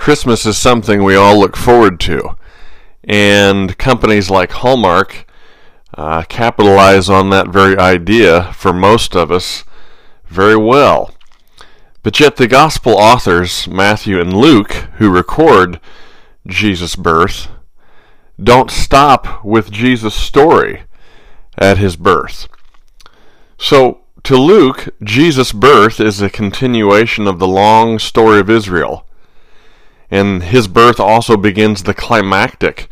Christmas is something we all look forward to, and companies like Hallmark uh, capitalize on that very idea for most of us very well. But yet, the Gospel authors, Matthew and Luke, who record Jesus' birth, don't stop with Jesus' story at his birth. So, to Luke, Jesus' birth is a continuation of the long story of Israel and his birth also begins the climactic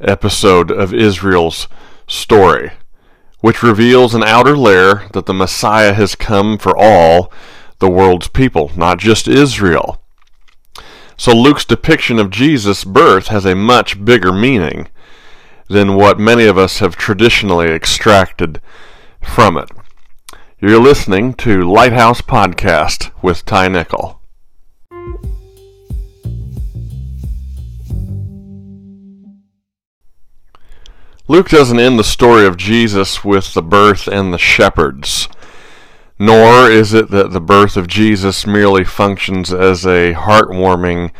episode of Israel's story, which reveals an outer layer that the Messiah has come for all the world's people, not just Israel. So Luke's depiction of Jesus' birth has a much bigger meaning than what many of us have traditionally extracted from it. You're listening to Lighthouse Podcast with Ty Nicol. Luke doesn't end the story of Jesus with the birth and the shepherds, nor is it that the birth of Jesus merely functions as a heartwarming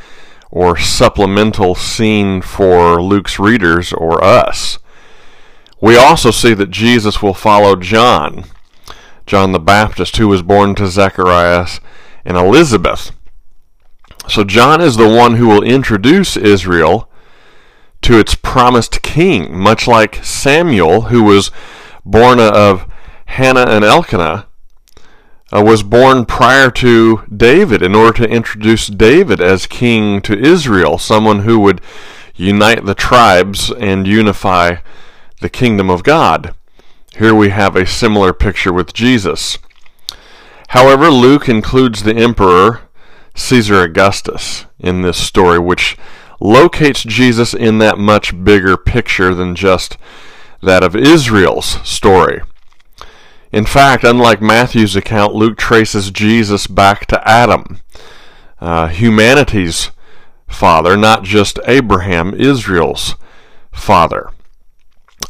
or supplemental scene for Luke's readers or us. We also see that Jesus will follow John, John the Baptist, who was born to Zacharias and Elizabeth. So John is the one who will introduce Israel to its promised king, much like Samuel, who was born of Hannah and Elkanah, uh, was born prior to David in order to introduce David as king to Israel, someone who would unite the tribes and unify the kingdom of God. Here we have a similar picture with Jesus. However, Luke includes the emperor Caesar Augustus in this story, which locates Jesus in that much bigger picture than just that of Israel's story. In fact, unlike Matthew's account, Luke traces Jesus back to Adam, uh, humanity's father, not just Abraham, Israel's father.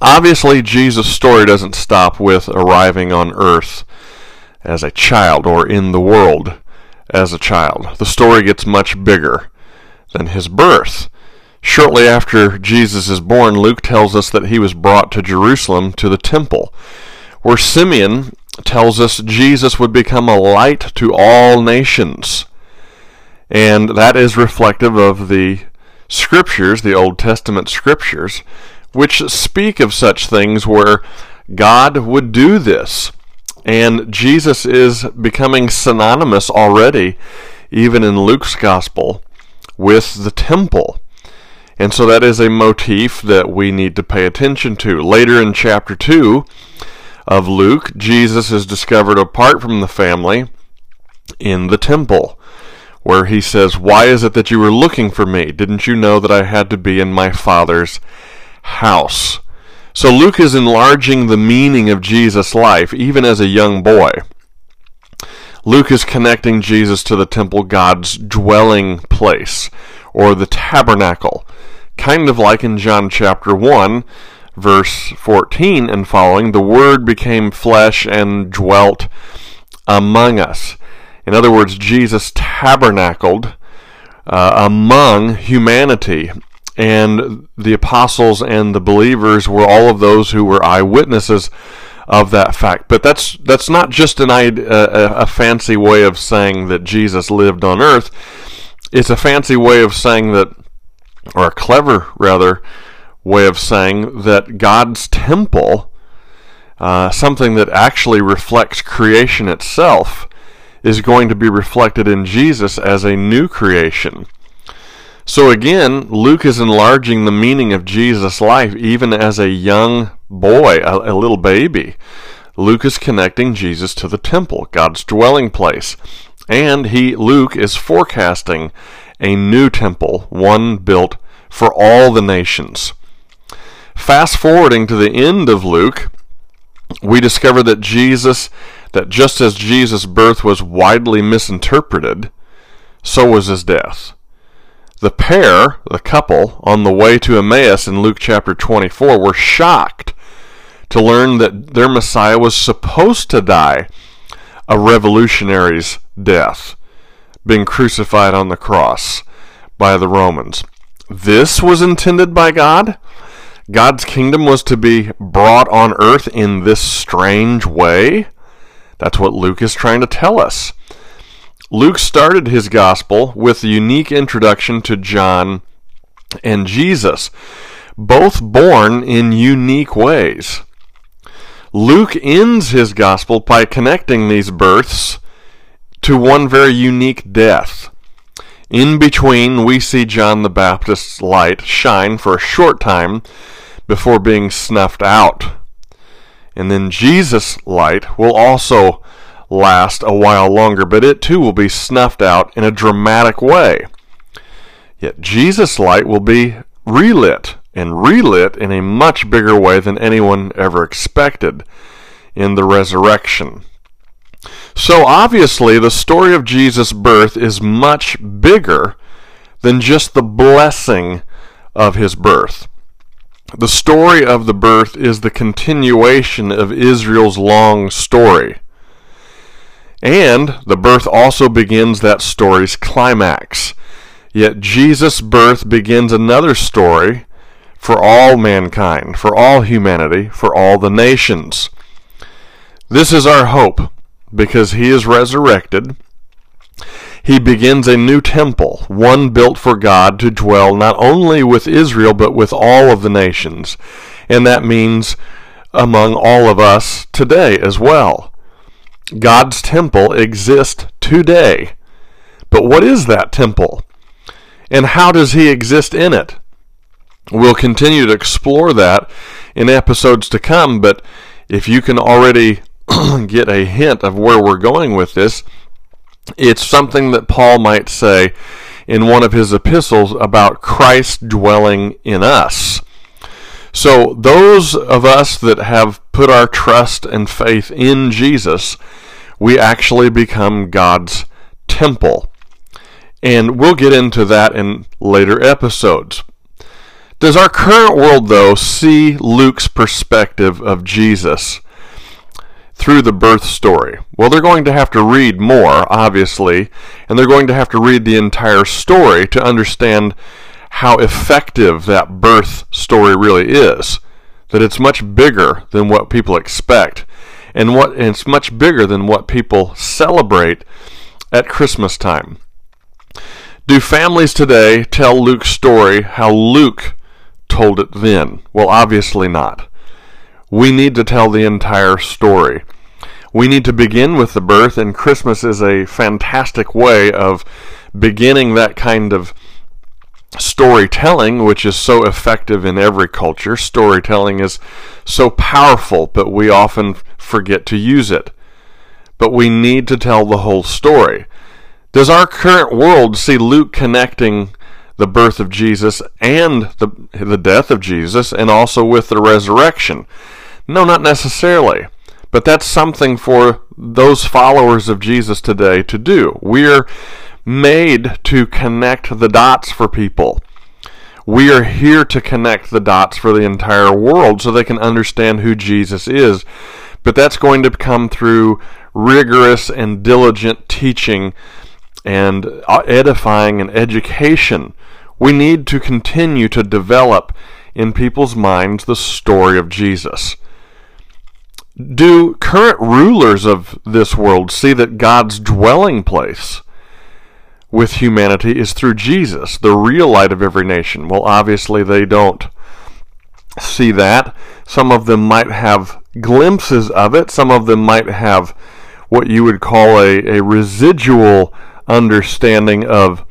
Obviously, Jesus' story doesn't stop with arriving on earth as a child or in the world as a child. The story gets much bigger than his birth. Shortly after Jesus is born, Luke tells us that he was brought to Jerusalem to the temple, where Simeon tells us Jesus would become a light to all nations. And that is reflective of the scriptures, the Old Testament scriptures, which speak of such things where God would do this. And Jesus is becoming synonymous already, even in Luke's gospel, with the temple. And so that is a motif that we need to pay attention to. Later in chapter 2 of Luke, Jesus is discovered apart from the family in the temple, where he says, Why is it that you were looking for me? Didn't you know that I had to be in my Father's house? So Luke is enlarging the meaning of Jesus' life, even as a young boy. Luke is connecting Jesus to the temple, God's dwelling place, or the tabernacle, kind of like in John chapter 1, verse 14 and following, the Word became flesh and dwelt among us. In other words, Jesus tabernacled uh, among humanity. And the apostles and the believers were all of those who were eyewitnesses of that fact. But that's that's not just an a, a fancy way of saying that Jesus lived on earth. It's a fancy way of saying that, or a clever rather way of saying that God's temple, uh, something that actually reflects creation itself, is going to be reflected in Jesus as a new creation. So again, Luke is enlarging the meaning of Jesus' life even as a young boy, a, a, little baby. Luke is connecting Jesus to the temple, God's dwelling place. And he Luke is forecasting a new temple, one built for all the nations. Fast forwarding to the end of Luke, we discover that Jesus that just as Jesus' birth was widely misinterpreted, so was his death. The pair, the couple, on the way to Emmaus in Luke chapter 24 were shocked to learn that their Messiah was supposed to die a revolutionary's death, being crucified on the cross. by the Romans. This was intended by God? God's kingdom was to be brought on earth in this strange way? That's what Luke is trying to tell us. Luke started his gospel with a unique introduction to John and Jesus, both born in unique ways. Luke ends his gospel by connecting these births to one very unique death. In between, we see John the Baptist's light shine for a short time before being snuffed out. And then Jesus' light will also last a while longer, but it too will be snuffed out in a dramatic way. Yet Jesus' light will be relit, and relit in a much bigger way than anyone ever expected in the resurrection. So obviously, the story of Jesus' birth is much bigger than just the blessing of his birth. The story of the birth is the continuation of Israel's long story. And the birth also begins that story's climax. Yet Jesus' birth begins another story for all mankind, for all humanity, for all the nations. This is our hope because he is resurrected. He begins a new temple, one built for God to dwell not only with Israel but with all of the nations. And that means among all of us today as well. God's temple exists today. But what is that temple? And how does he exist in it? We'll continue to explore that in episodes to come, but if you can already get a hint of where we're going with this, it's something that Paul might say in one of his epistles about Christ dwelling in us. So, those of us that have put our trust and faith in Jesus, we actually become God's temple. And we'll get into that in later episodes. Does our current world, though, see Luke's perspective of Jesus through the birth story? Well, they're going to have to read more, obviously, and they're going to have to read the entire story to understand how effective that birth story really is. That it's much bigger than what people expect, and what and it's much bigger than what people celebrate at Christmas time. Do families today tell Luke's story how Luke told it then? Well, obviously not. We need to tell the entire story. We need to begin with the birth, and Christmas is a fantastic way of beginning that kind of storytelling, which is so effective in every culture. Storytelling is so powerful, but we often forget to use it. But we need to tell the whole story. Does our current world see Luke connecting the birth of Jesus and the, the death of Jesus and also with the resurrection? No, not necessarily. But that's something for those followers of Jesus today to do. We're made to connect the dots for people. We are here to connect the dots for the entire world so they can understand who Jesus is. But that's going to come through rigorous and diligent teaching and uh, edifying and education. We need to continue to develop in people's minds the story of Jesus. Do current rulers of this world see that God's dwelling place with humanity is through Jesus, the real light of every nation? Well, obviously they don't see that. Some of them might have glimpses of it. Some of them might have what you would call a, a residual understanding of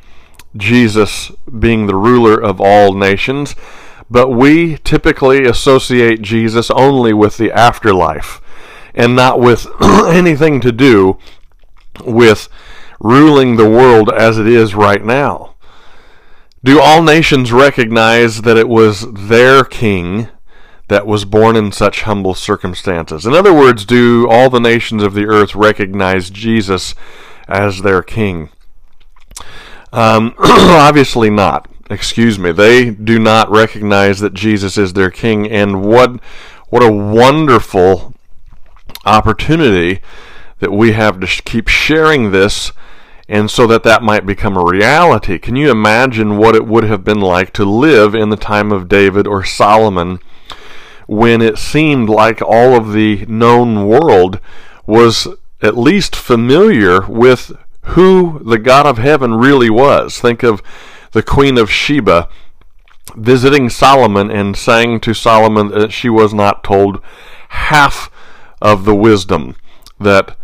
Jesus being the ruler of all nations, but we typically associate Jesus only with the afterlife and not with anything to do with ruling the world as it is right now. Do all nations recognize that it was their king that was born in such humble circumstances? In other words, do all the nations of the earth recognize Jesus as their king? Um, obviously not. Excuse me. They do not recognize that Jesus is their king, and what what a wonderful opportunity that we have to keep sharing this and so that that might become a reality. Can you imagine what it would have been like to live in the time of David or Solomon when it seemed like all of the known world was at least familiar with who the God of heaven really was? Think of the Queen of Sheba visiting Solomon and saying to Solomon that she was not told half of the wisdom that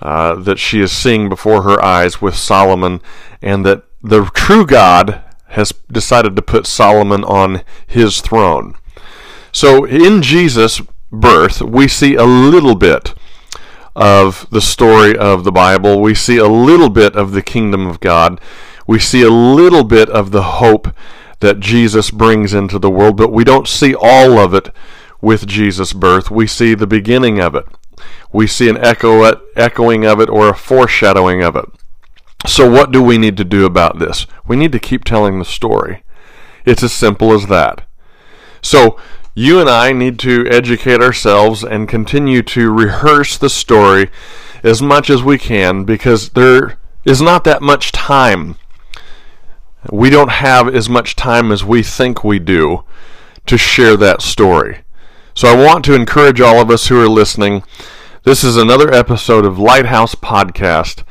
uh, that she is seeing before her eyes with Solomon, and that the true God has decided to put Solomon on his throne. So in Jesus' birth, we see a little bit of the story of the Bible. We see a little bit of the kingdom of God. We see a little bit of the hope that Jesus brings into the world, but we don't see all of it with Jesus' birth. We see the beginning of it. We see an echo echoing of it or a foreshadowing of it. So what do we need to do about this? We need to keep telling the story. It's as simple as that. So you and I need to educate ourselves and continue to rehearse the story as much as we can because there is not that much time we don't have as much time as we think we do to share that story. So I want to encourage all of us who are listening. This is another episode of Lighthouse Podcast.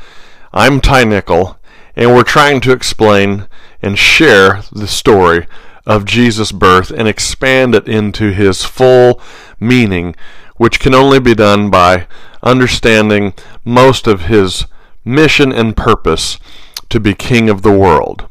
I'm Ty Nicol, and we're trying to explain and share the story of Jesus' birth and expand it into his full meaning, which can only be done by understanding most of his mission and purpose to be king of the world.